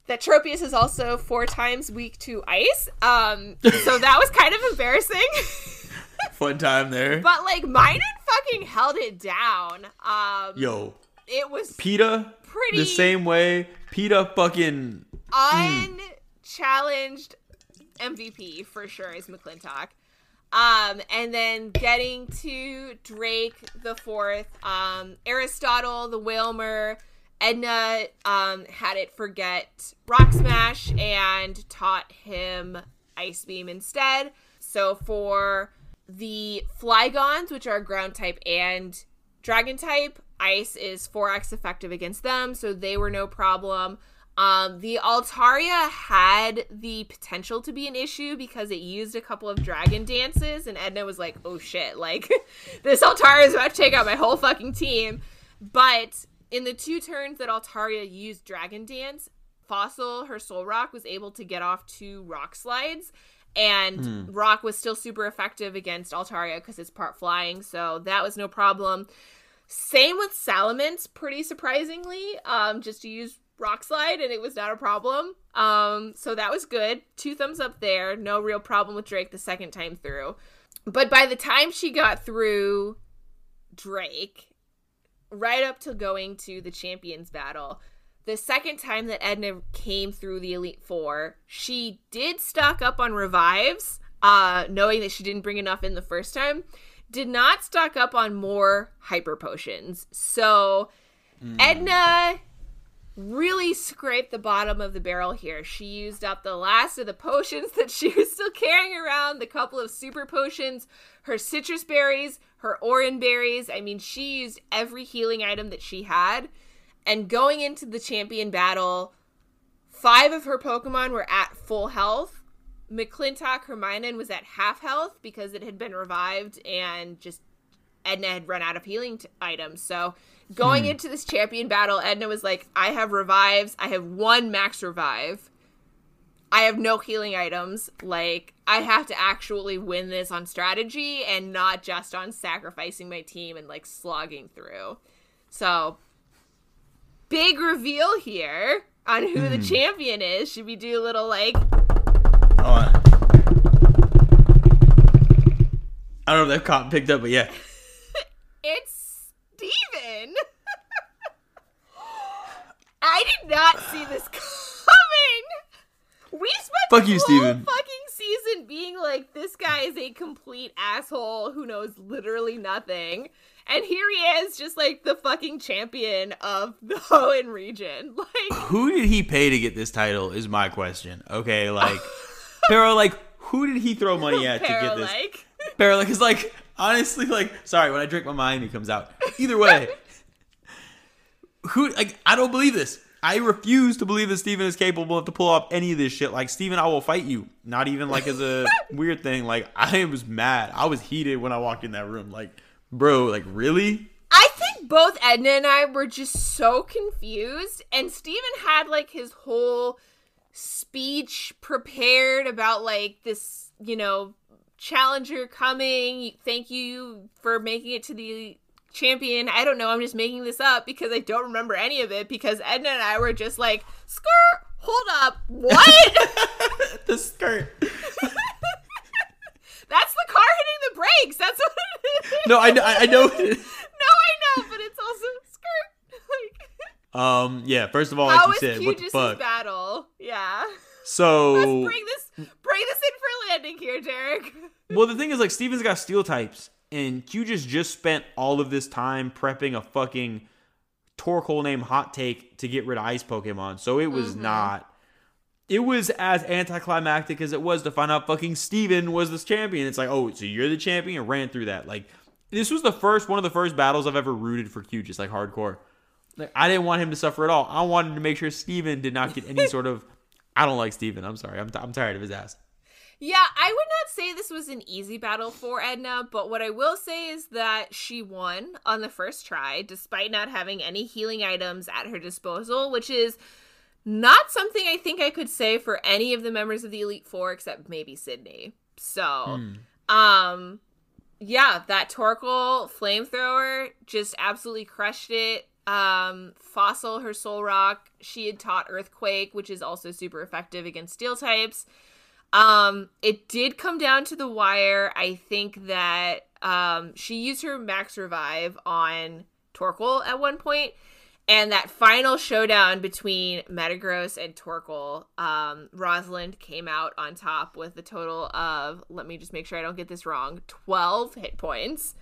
That Tropius is also four times weak to ice. Um, so that was kind of embarrassing. Fun time there. But like Minun fucking held it down. Um Yo, it was PETA Pretty- the same way. PETA fucking unchallenged MVP for sure is McClintock. Um, and then getting to Drake the fourth, um, Aristotle, the Wailmer, Edna um, had it forget Rock Smash and taught him Ice Beam instead. So for the Flygons, which are ground type and dragon type, ice is 4x effective against them, so they were no problem. Um, the Altaria had the potential to be an issue because it used a couple of dragon dances, and Edna was like, oh shit, like, this Altaria is about to take out my whole fucking team. But in the two turns that Altaria used Dragon Dance, Fossil, her Solrock, was able to get off two rock slides. And Rock was still super effective against Altaria because it's part flying, so that was no problem. Same with Salamence, pretty surprisingly, um, just to use Rock Slide, and it was not a problem. Um, so that was good. Two thumbs up there. No real problem with Drake the second time through. But by the time she got through Drake, right up to going to the champions battle, the second time that Edna came through the Elite Four, she did stock up on revives, uh, knowing that she didn't bring enough in the first time. Did not stock up on more hyper potions. So Edna really scraped the bottom of the barrel here. She used up the last of the potions that she was still carrying around, the couple of super potions, her Sitrus berries, her oran berries. I mean, she used every healing item that she had. And going into the champion battle, five of her Pokemon were at full health. McClintock, Hermione was at half health because it had been revived and just Edna had run out of healing t- items. So going hmm. into this champion battle, Edna was like, I have revives. I have one max revive. I have no healing items. Like, I have to actually win this on strategy and not just on sacrificing my team and like slogging through. So, big reveal here on who the hmm. champion is. Should we do a little like on. I don't know if that caught picked up, but yeah. It's Steven. I did not see this coming. We spent Fuck the you, whole Steven. fucking season being like, this guy is a complete asshole who knows literally nothing. And here he is, just like the fucking champion of the Hoenn region. Like, Who did he pay to get this title is my question. Okay, like Pero like who did he throw money at to get this? like, Pero like is like honestly like sorry, when I drink my Miami comes out. Either way. who like I don't believe this. I refuse to believe that Steven is capable of to pull off any of this shit. Like Steven, I will fight you. Not even like as a weird thing. Like I was mad. I was heated when I walked in that room. Like, bro, like really? I think both Edna and I were just so confused. And Steven had like his whole speech prepared about like this, you know, challenger coming. Thank you for making it to the champion. I don't know. I'm just making this up because I don't remember any of it because Edna and I were just like, skirt, hold up, what? the skirt. That's the the brakes. That's what it is. No, I know. I know. no, I know, but it's also skirt. Like, um. Yeah. First of all, like how you said, what the fuck? battle? Yeah. So Let's bring this bring this in for landing here, Derek. Well, the thing is, like, Steven's got steel types, and Q just just spent all of this time prepping a fucking Torkoal named Hot Take to get rid of Ice Pokemon. So it was not. It was as anticlimactic as it was to find out fucking Steven was this champion. It's like, oh, so you're the champion, and ran through that. Like, this was the first one of the first battles I've ever rooted for Q, just like hardcore. Like, I didn't want him to suffer at all. I wanted to make sure Steven did not get any sort of. I don't like Steven. I'm sorry. I'm, I'm tired of his ass. Yeah, I would not say this was an easy battle for Edna, but what I will say is that she won on the first try, despite not having any healing items at her disposal, which is not something I think I could say for any of the members of the Elite Four except maybe Sydney. So, um, yeah, that Torkoal flamethrower just absolutely crushed it. Um, Fossil, her Solrock, she had taught Earthquake, which is also super effective against steel types. Um, it did come down to the wire. I think that um she used her max revive on Torkoal at one point, and that final showdown between Metagross and Torkoal, um, Rosalind came out on top with a total of let me just make sure I don't get this wrong, twelve hit points.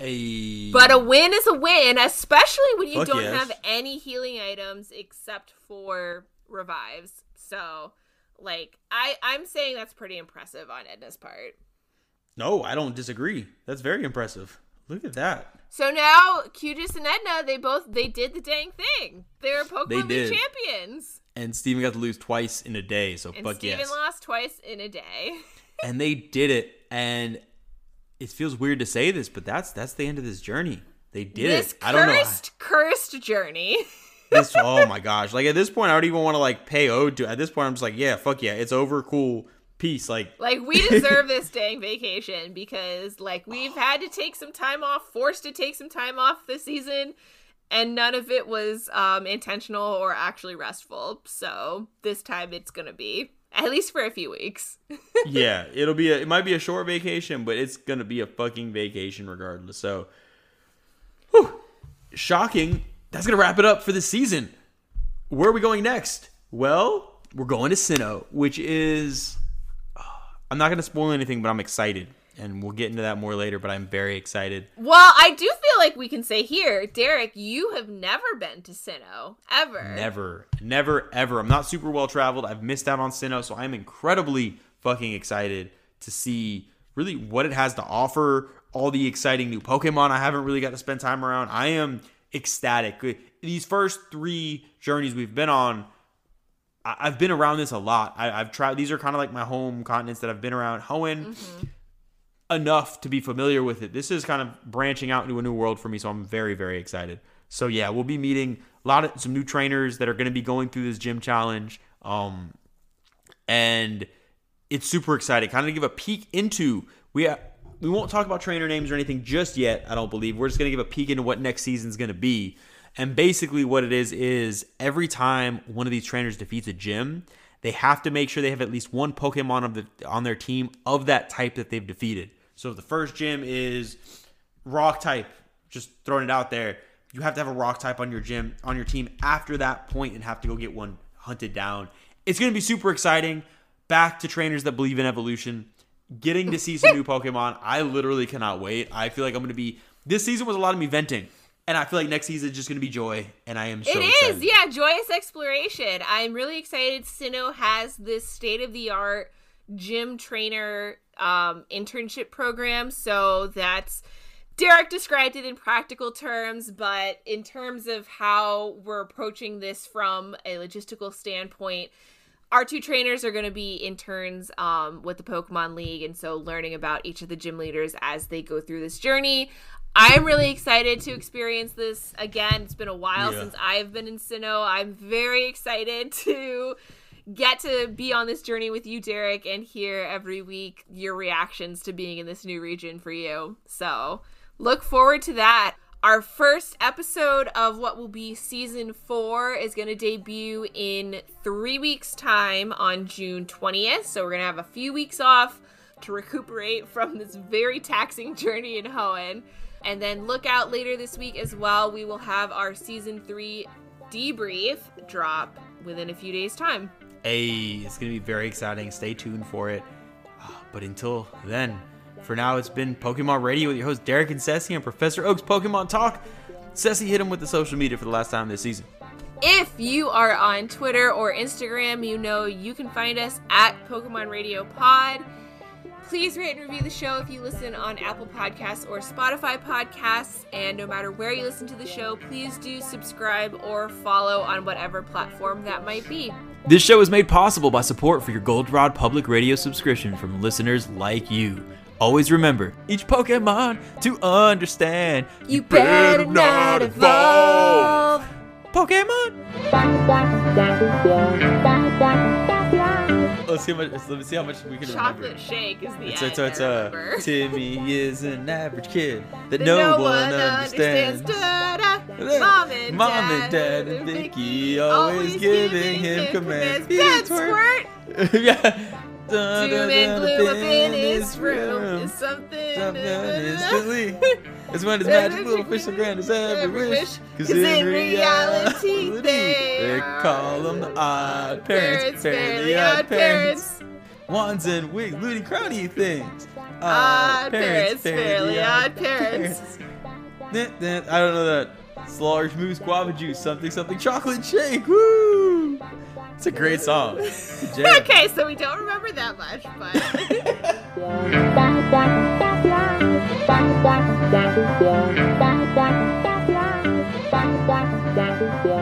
A But a win is a win, especially when you Fuck don't yes. have any healing items except for revives. So, like, I I'm saying that's pretty impressive on Edna's part. no, I don't disagree. That's very impressive. Look at that. So now Cugis and Edna, they both they did the dang thing. They're Pokemon They League champions, And Steven got to lose twice in a day, so and fuck Steven yes. lost twice in a day. and they did it, and it feels weird to say this, but that's that's the end of this journey. They did this it. I don't know. cursed, cursed journey. This oh my gosh. Like at this point I don't even want to like pay ode to at this point I'm just like, yeah, fuck yeah, it's over, cool, peace. Like Like we deserve this dang vacation because like we've had to take some time off, forced to take some time off this season, and none of it was um intentional or actually restful. So this time it's gonna be at least for a few weeks. yeah, it'll be a it might be a short vacation, but it's gonna be a fucking vacation regardless. So whew, shocking. That's gonna wrap it up for the season. Where are we going next? Well, we're going to Sinnoh, which is I'm not gonna spoil anything, but I'm excited. And we'll get into that more later, but I'm very excited. Well, I do feel like we can say here, Derek, you have never been to Sinnoh ever. Never, never, ever. I'm not super well traveled. I've missed out on Sinnoh, so I'm incredibly fucking excited to see really what it has to offer. All the exciting new Pokemon I haven't really got to spend time around. I am ecstatic. These first three journeys we've been on, I- I've been around this a lot. I, I've tried. These are kind of like my home continents that I've been around. Hoenn, enough to be familiar with it. This is kind of branching out into a new world for me, so I'm very, very excited. So yeah, we'll be meeting a lot of some new trainers that are going to be going through this gym challenge, um, and it's super exciting. Kind of give a peek into we we won't talk about trainer names or anything just yet. I don't believe we're just going to give a peek into what next season's going to be. And basically, what it is is every time one of these trainers defeats a gym, they have to make sure they have at least one Pokemon of the on their team of that type that they've defeated. So if the first gym is rock type, just throwing it out there, you have to have a rock type on your gym on your team after that point and have to go get one hunted down. It's going to be super exciting. Back to trainers that believe in evolution, getting to see some new Pokemon. I literally cannot wait. I feel like I'm going to be this season was a lot of me venting. And I feel like next season is just going to be joy, and I am so It is, excited. yeah, joyous exploration. I'm really excited. Sinnoh has this state of the art gym trainer um, internship program. So that's Derek described it in practical terms, but in terms of how we're approaching this from a logistical standpoint, our two trainers are going to be interns um, with the Pokemon League, and so learning about each of the gym leaders as they go through this journey. I'm really excited to experience this again. It's been a while Yeah. since I've been in Sinnoh. I'm very excited to get to be on this journey with you, Derek, and hear every week your reactions to being in this new region for you. So look forward to that. Our first episode of what will be season four is going to debut in three weeks' time on June 20th. So we're going to have a few weeks off to recuperate from this very taxing journey in Hoenn. And then look out later this week as well. We will have our season three debrief drop within a few days' time. Hey, it's going to be very exciting. Stay tuned for it. Ah, But until then, for now, it's been Pokemon Radio with your host Derek and Ceci and Professor Oak's Pokemon Talk. Ceci hit him with the social media for the last time this season. If you are on Twitter or Instagram, you know you can find us at Pokemon Radio Pod. Please rate and review the show if you listen on Apple Podcasts or Spotify Podcasts. And no matter where you listen to the show, please do subscribe or follow on whatever platform that might be. This show is made possible by support for your Goldenrod public radio subscription from listeners like you. Always remember, each Pokemon to understand. You better not evolve. Pokemon. Let's see how much. Let's see how much we can Chocolate remember. shake is the It's, end. it's, it's, uh. Timmy is an average kid that That no, one understands. Da-da. Mom and Mom dad, and dad and Vicky always giving him commands. Squirt. squirt. yeah. Dun, Doom dun, and dun, gloom up in his room is something. Something instantly. It's when his magic little fish will grant his every wish. Cause in reality, they call them the odd parents. Fairly odd parents. Wands and wigs, loony crowny things. Odd parents, fairly odd parents. I don't know that. Large moose guava juice, something something chocolate shake. Woo! It's a great song. A. Okay, so we don't remember that much, but. You.